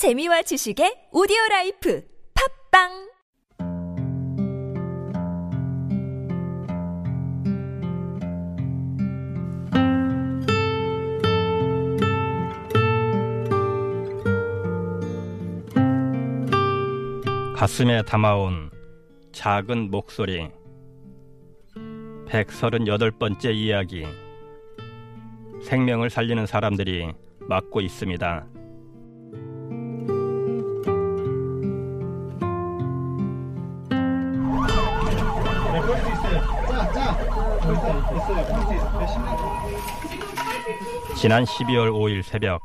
재미와 지식의 오디오 라이프 팝빵! 가슴에 담아온 작은 목소리. 138번째 이야기. 생명을 살리는 사람들이 맡고 있습니다. 지난 12월 5일 새벽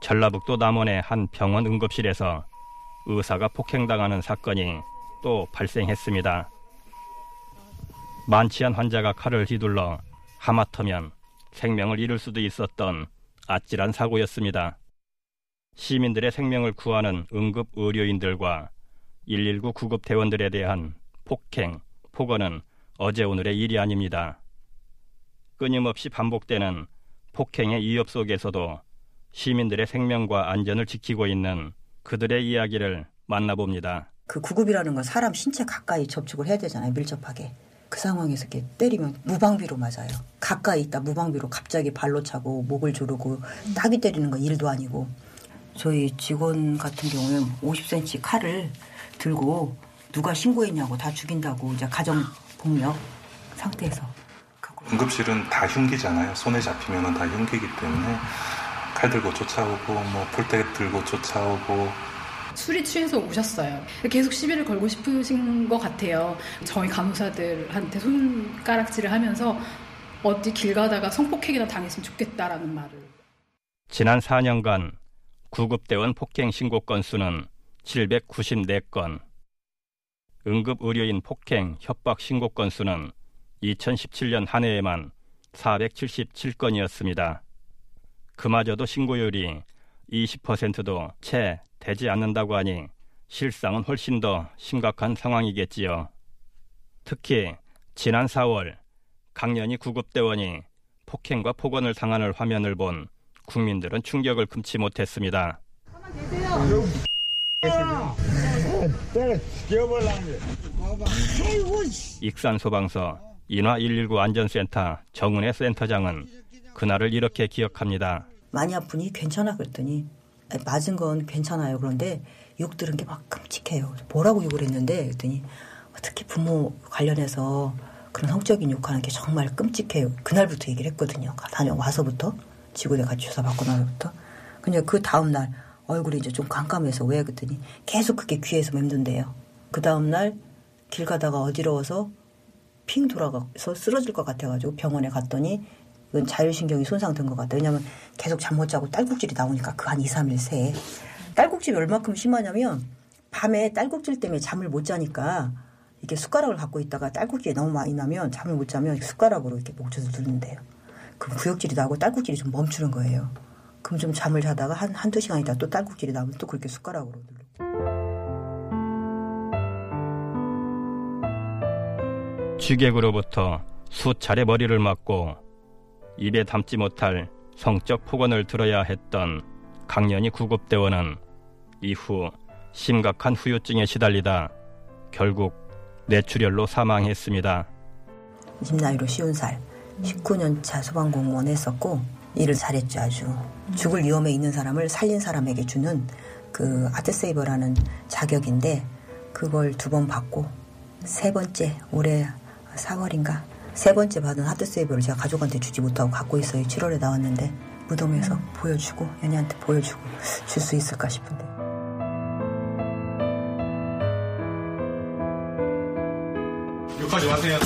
전라북도 남원의 한 병원 응급실에서 의사가 폭행당하는 사건이 또 발생했습니다. 만취한 환자가 칼을 휘둘러 하마터면 생명을 잃을 수도 있었던 아찔한 사고였습니다. 시민들의 생명을 구하는 응급 의료인들과 119 구급 대원들에 대한 폭행, 폭언은 어제 오늘의 일이 아닙니다. 끊임없이 반복되는 폭행의 위협 속에서도 시민들의 생명과 안전을 지키고 있는 그들의 이야기를 만나봅니다. 그 구급이라는 건 사람 신체 가까이 접촉을 해야 되잖아요. 밀접하게. 그 상황에서 이렇게 때리면 무방비로 맞아요. 가까이 있다 무방비로 갑자기 발로 차고 목을 조르고 따기 때리는 건 일도 아니고 저희 직원 같은 경우에 50cm 칼을 들고 누가 신고했냐고 다 죽인다고 이제 가정 폭력 상태에서 응급실은 다 흉기잖아요. 손에 잡히면 다 흉기이기 때문에 칼 들고 쫓아오고 뭐 폴대 들고 쫓아오고 술이 취해서 오셨어요. 계속 시비를 걸고 싶으신 것 같아요. 저희 간호사들한테 손가락질을 하면서 어디 길 가다가 성폭행이나 당했으면 좋겠다라는 말을. 지난 4년간 구급대원 폭행 신고 건수는 794건, 응급의료인 폭행 협박 신고 건수는 2017년 한 해에만 477건이었습니다. 그마저도 신고율이 20%도 채 되지 않는다고 하니 실상은 훨씬 더 심각한 상황이겠지요. 특히 지난 4월 강연희 구급대원이 폭행과 폭언을 당하는 화면을 본 국민들은 충격을 금치 못했습니다. 익산 소방서 인화 119 안전센터 정은혜 센터장은 그날을 이렇게 기억합니다. 많이 아프니 괜찮아 그랬더니 맞은 건 괜찮아요. 그런데 욕 들은 게 막 끔찍해요. 뭐라고 욕을 했는데 그랬더니 특히 부모 관련해서 그런 성적인 욕하는 게 정말 끔찍해요. 그날부터 얘기를 했거든요. 다녀와서부터 지구대 같이 조사 받고 나서부터. 근데 그 다음 날 얼굴이 이제 좀 깜깜해서 왜 그랬더니 계속 그게 귀에서 맴돈대요. 그 다음 날 길 가다가 어지러워서 핑 돌아가서 쓰러질 것 같아가지고 병원에 갔더니 자율신경이 손상된 것 같다. 왜냐하면 계속 잠 못 자고 딸꾹질이 나오니까 그 한 2, 3일 새에. 딸꾹질이 얼마큼 심하냐면 밤에 딸꾹질 때문에 잠을 못 자니까 이렇게 숟가락을 갖고 있다가 딸꾹질이 너무 많이 나면 잠을 못 자면 숟가락으로 이렇게 목젖을 누른대요. 그럼 구역질이 나고 딸꾹질이 좀 멈추는 거예요. 그럼 좀 잠을 자다가 한, 한두 시간 있다 또 딸꾹질이 나면 또 그렇게 숟가락으로 누르고. 취객으로부터 수차례 머리를 맞고 입에 담지 못할 성적 폭언을 들어야 했던 강연희 구급대원은 이후 심각한 후유증에 시달리다 결국 뇌출혈로 사망했습니다. 집 나이로 쉬운 살, 19년 차 소방공무원 했었고 일을 잘했죠 아주. 죽을 위험에 있는 사람을 살린 사람에게 주는 그 아트세이버라는 자격인데 그걸 두 번 받고 세 번째 올해 4월인가 세 번째 받은 하드세이버를 제가 가족한테 주지 못하고 갖고 있어요. 7월에 나왔는데 무덤에서 보여주고 연희한테 보여주고 줄 수 있을까 싶은데. 욕하지 마세요.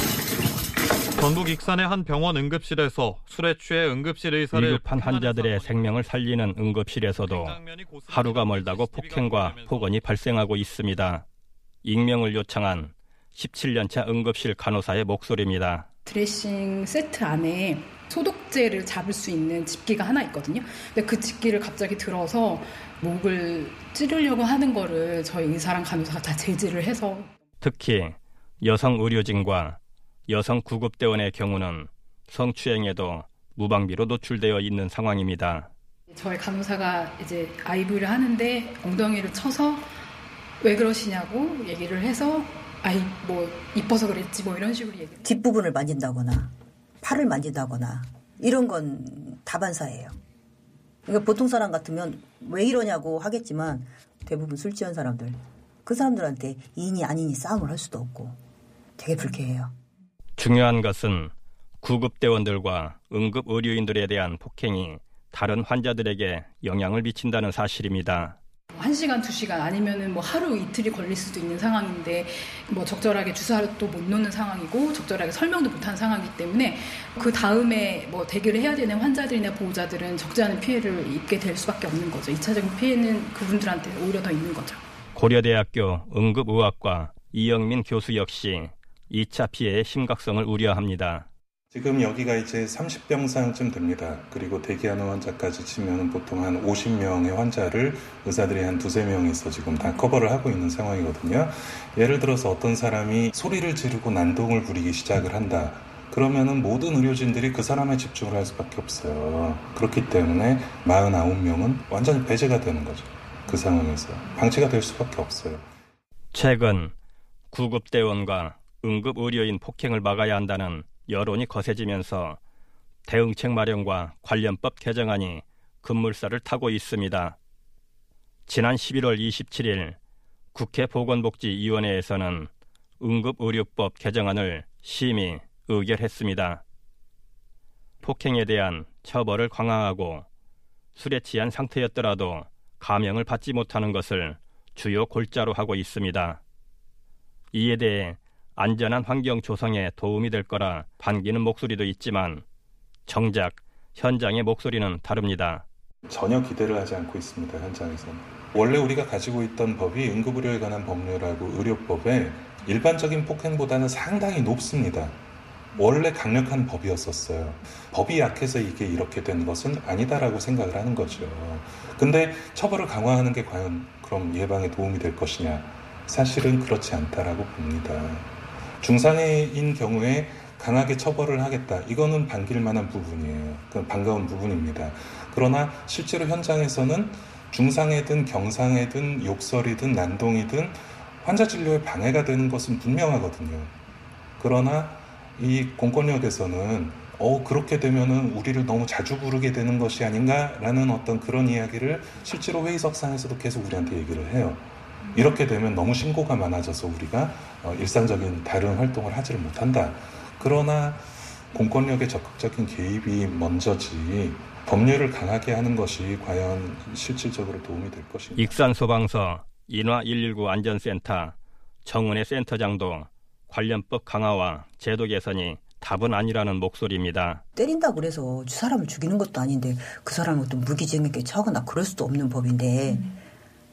전북 익산의 한 병원 응급실에서 술에 취해 응급실 의사를 위급한 환자들의 생명을 살리는 응급실에서도 하루가 멀다고 폭행과 폭언이 발생하고 있습니다. 익명을 요청한 17년차 응급실 간호사의 목소리입니다. 드레싱 세트 안에 소독제를 잡을 수 있는 집기가 하나 있거든요. 근데 그 집기를 갑자기 들어서 목을 찌르려고 하는 거를 저희 의사랑 간호사가 다 제지를 해서 특히 여성 의료진과 여성 구급대원의 경우는 성추행에도 무방비로 노출되어 있는 상황입니다. 저희 간호사가 이제 IV를 하는데 엉덩이를 쳐서 왜 그러시냐고 얘기를 해서 아이 뭐 이뻐서 그랬지 뭐 이런 식으로 얘기. 뒷부분을 만진다거나 팔을 만진다거나 이런 건 다반사예요. 그러니까 보통 사람 같으면 왜 이러냐고 하겠지만 대부분 술 취한 사람들 그 사람들한테 인이 아니니 싸움을 할 수도 없고 되게 불쾌해요. 중요한 것은 구급대원들과 응급의료인들에 대한 폭행이 다른 환자들에게 영향을 미친다는 사실입니다. 한 시간, 두 시간 아니면은 뭐 하루 이틀이 걸릴 수도 있는 상황인데 뭐 적절하게 주사도 못 놓는 상황이고 적절하게 설명도 못하는 상황이기 때문에 그 다음에 뭐 대기를 해야 되는 환자들이나 보호자들은 적지 않은 피해를 입게 될 수밖에 없는 거죠. 2차적인 피해는 그분들한테 오히려 더 있는 거죠. 고려대학교 응급의학과 이영민 교수 역시 2차 피해의 심각성을 우려합니다. 지금 여기가 이제 30병상쯤 됩니다. 그리고 대기하는 환자까지 치면 보통 한 50명의 환자를 의사들이 한 두세 명이서 지금 다 커버를 하고 있는 상황이거든요. 예를 들어서 어떤 사람이 소리를 지르고 난동을 부리기 시작을 한다. 그러면은 모든 의료진들이 그 사람에 집중을 할 수밖에 없어요. 그렇기 때문에 49명은 완전히 배제가 되는 거죠. 그 상황에서. 방치가 될 수밖에 없어요. 최근 구급대원과 응급의료인 폭행을 막아야 한다는 여론이 거세지면서 대응책 마련과 관련법 개정안이 급물살을 타고 있습니다. 지난 11월 27일 국회 보건복지위원회에서는 응급의료법 개정안을 심의 의결했습니다. 폭행에 대한 처벌을 강화하고 술에 취한 상태였더라도 감형을 받지 못하는 것을 주요 골자로 하고 있습니다. 이에 대해 안전한 환경 조성에 도움이 될 거라 반기는 목소리도 있지만 정작 현장의 목소리는 다릅니다. 전혀 기대를 하지 않고 있습니다. 현장에서는. 원래 우리가 가지고 있던 법이 응급의료에 관한 법률하고 의료법에 일반적인 폭행보다는 상당히 높습니다. 원래 강력한 법이었었어요. 법이 약해서 이게 이렇게 된 것은 아니다라고 생각을 하는 거죠. 근데 처벌을 강화하는 게 과연 그럼 예방에 도움이 될 것이냐? 사실은 그렇지 않다라고 봅니다. 중상해인 경우에 강하게 처벌을 하겠다. 이거는 반길 만한 부분이에요. 그 반가운 부분입니다. 그러나 실제로 현장에서는 중상해든 경상해든 욕설이든 난동이든 환자 진료에 방해가 되는 것은 분명하거든요. 그러나 이 공권력에서는 어 그렇게 되면은 우리를 너무 자주 부르게 되는 것이 아닌가라는 어떤 그런 이야기를 실제로 회의석상에서도 계속 우리한테 얘기를 해요. 이렇게 되면 너무 신고가 많아져서 우리가 어, 일상적인 다른 활동을 하지를 못한다. 그러나 공권력의 적극적인 개입이 먼저지 법률을 강하게 하는 것이 과연 실질적으로 도움이 될 것인가. 익산 소방서 인화 119 안전센터 정은혜 센터장도 관련법 강화와 제도 개선이 답은 아니라는 목소리입니다. 때린다고 그래서 사람을 죽이는 것도 아닌데 그 사람을 어떤 무기징역에 처하거나 그럴 수도 없는 법인데 음.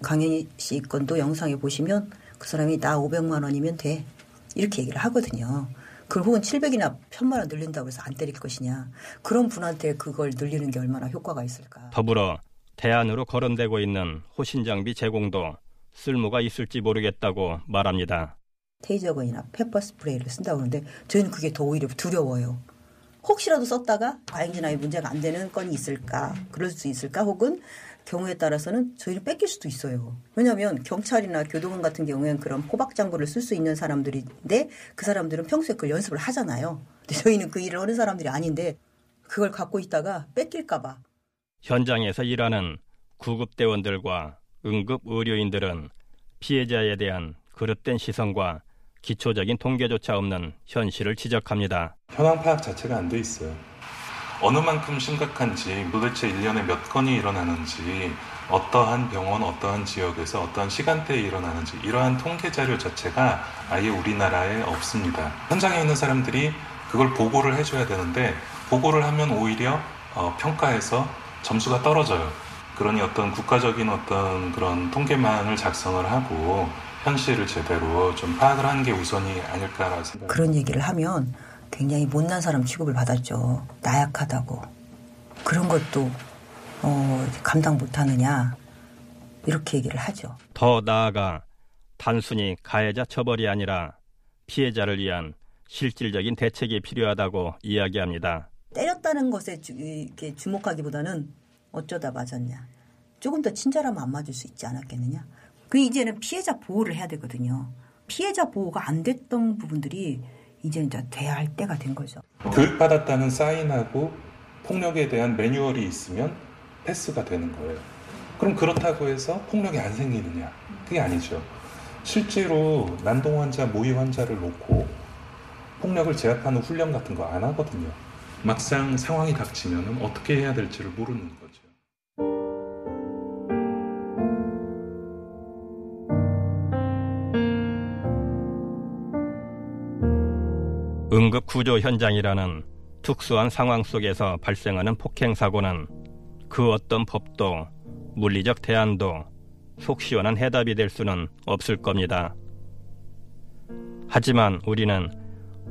강현희 씨 건도 영상에 보시면 그 사람이 나 500만 원이면 돼. 이렇게 얘기를 하거든요. 그걸 혹은 700이나 편만 원 늘린다고 해서 안 때릴 것이냐. 그런 분한테 그걸 늘리는 게 얼마나 효과가 있을까. 더불어 대안으로 거론되고 있는 호신 장비 제공도 쓸모가 있을지 모르겠다고 말합니다. 테이저건이나 페퍼 스프레이를 쓴다고 하는데 저희는 그게 더 오히려 두려워요. 혹시라도 썼다가 과잉 진압이 문제가 안 되는 건이 있을까? 그럴 수 있을까? 혹은 경우에 따라서는 저희를 뺏길 수도 있어요. 왜냐하면 경찰이나 교도관 같은 경우에는 그런 포박 장구를 쓸 수 있는 사람들인데 그 사람들은 평소에 그걸 연습을 하잖아요. 근데 저희는 그 일을 하는 사람들이 아닌데 그걸 갖고 있다가 뺏길까봐. 현장에서 일하는 구급대원들과 응급의료인들은 피해자에 대한 그릇된 시선과 기초적인 통계조차 없는 현실을 지적합니다. 현황 파악 자체가 안 돼 있어요. 어느 만큼 심각한지 도대체 1년에 몇 건이 일어나는지 어떠한 병원, 어떠한 지역에서 어떠한 시간대에 일어나는지 이러한 통계 자료 자체가 아예 우리나라에 없습니다. 현장에 있는 사람들이 그걸 보고를 해줘야 되는데 보고를 하면 오히려 어, 평가에서 점수가 떨어져요. 그러니 어떤 국가적인 어떤 그런 통계망을 작성을 하고 현실을 제대로 좀 파악을 하는 게 우선이 아닐까라 생각. 그런 얘기를 하면 굉장히 못난 사람 취급을 받았죠. 나약하다고. 그런 것도 어, 감당 못하느냐 이렇게 얘기를 하죠. 더 나아가 단순히 가해자 처벌이 아니라 피해자를 위한 실질적인 대책이 필요하다고 이야기합니다. 때렸다는 것에 주, 이렇게 주목하기보다는 어쩌다 맞았냐. 조금 더 친절하면 안 맞을 수 있지 않았겠느냐. 그 이제는 피해자 보호를 해야 되거든요. 피해자 보호가 안 됐던 부분들이 이제 이제 돼야 할 때가 된 거죠. 교육받았다는 사인하고 폭력에 대한 매뉴얼이 있으면 패스가 되는 거예요. 그럼 그렇다고 해서 폭력이 안 생기느냐? 그게 아니죠. 실제로 난동 환자, 모의 환자를 놓고 폭력을 제압하는 훈련 같은 거 안 하거든요. 막상 상황이 닥치면 어떻게 해야 될지를 모르는 거죠. 응급 구조 현장이라는 특수한 상황 속에서 발생하는 폭행 사고는 그 어떤 법도 물리적 대안도 속 시원한 해답이 될 수는 없을 겁니다. 하지만 우리는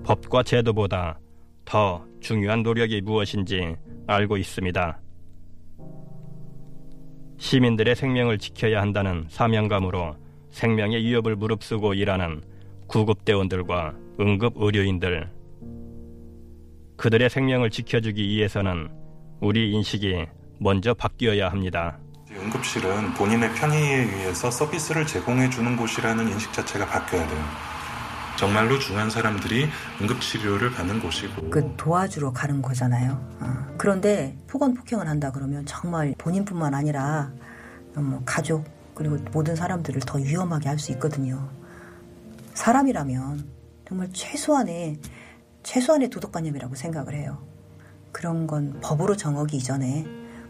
법과 제도보다 더 중요한 노력이 무엇인지 알고 있습니다. 시민들의 생명을 지켜야 한다는 사명감으로 생명의 위협을 무릅쓰고 일하는 구급대원들과 응급의료인들. 그들의 생명을 지켜주기 위해서는 우리 인식이 먼저 바뀌어야 합니다. 응급실은 본인의 편의에 의해서 서비스를 제공해 주는 곳이라는 인식 자체가 바뀌어야 돼요. 정말로 중한 사람들이 응급치료를 받는 곳이고 그 도와주러 가는 거잖아요. 어. 그런데 폭언 폭행을 한다 그러면 정말 본인뿐만 아니라 뭐 가족 그리고 모든 사람들을 더 위험하게 할 수 있거든요. 사람이라면 정말 최소한의 최소한의 도덕관념이라고 생각을 해요. 그런 건 법으로 정하기 이전에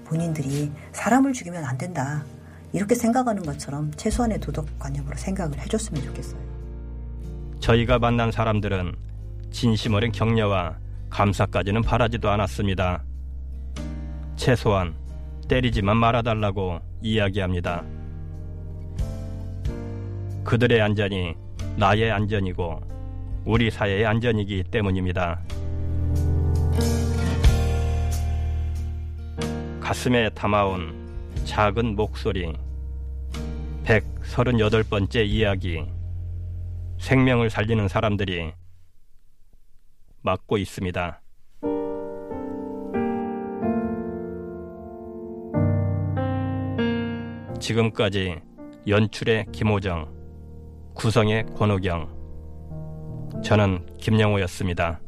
본인들이 사람을 죽이면 안 된다. 이렇게 생각하는 것처럼 최소한의 도덕관념으로 생각을 해줬으면 좋겠어요. 저희가 만난 사람들은 진심 어린 격려와 감사까지는 바라지도 않았습니다. 최소한 때리지만 말아달라고 이야기합니다. 그들의 안전이 나의 안전이고 우리 사회의 안전이기 때문입니다. 가슴에 담아온 작은 목소리 138번째 이야기 생명을 살리는 사람들이 맡고 있습니다. 지금까지 연출의 김호정, 구성의 권호경, 저는 김영호였습니다.